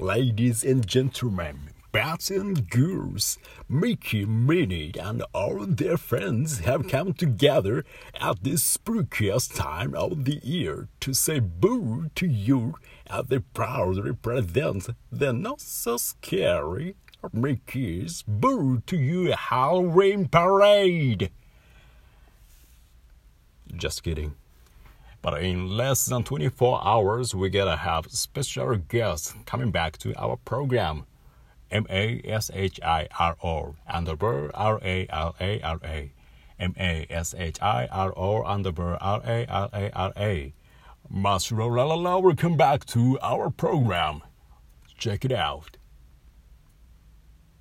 Ladies and gentlemen, boys and girls, Mickey, Minnie, and all their friends have come together at this spookiest time of the year to say boo to you as they proudly present the not so scary Mickey's Boo to You Halloween Parade. Just kidding. But in less than 24 hours, we're gonna have special guests coming back to our program. M A S H I R O underbar R A L A R A. M A S H I R O underbar R A L A R A. Masro La La back to our program. Check it out.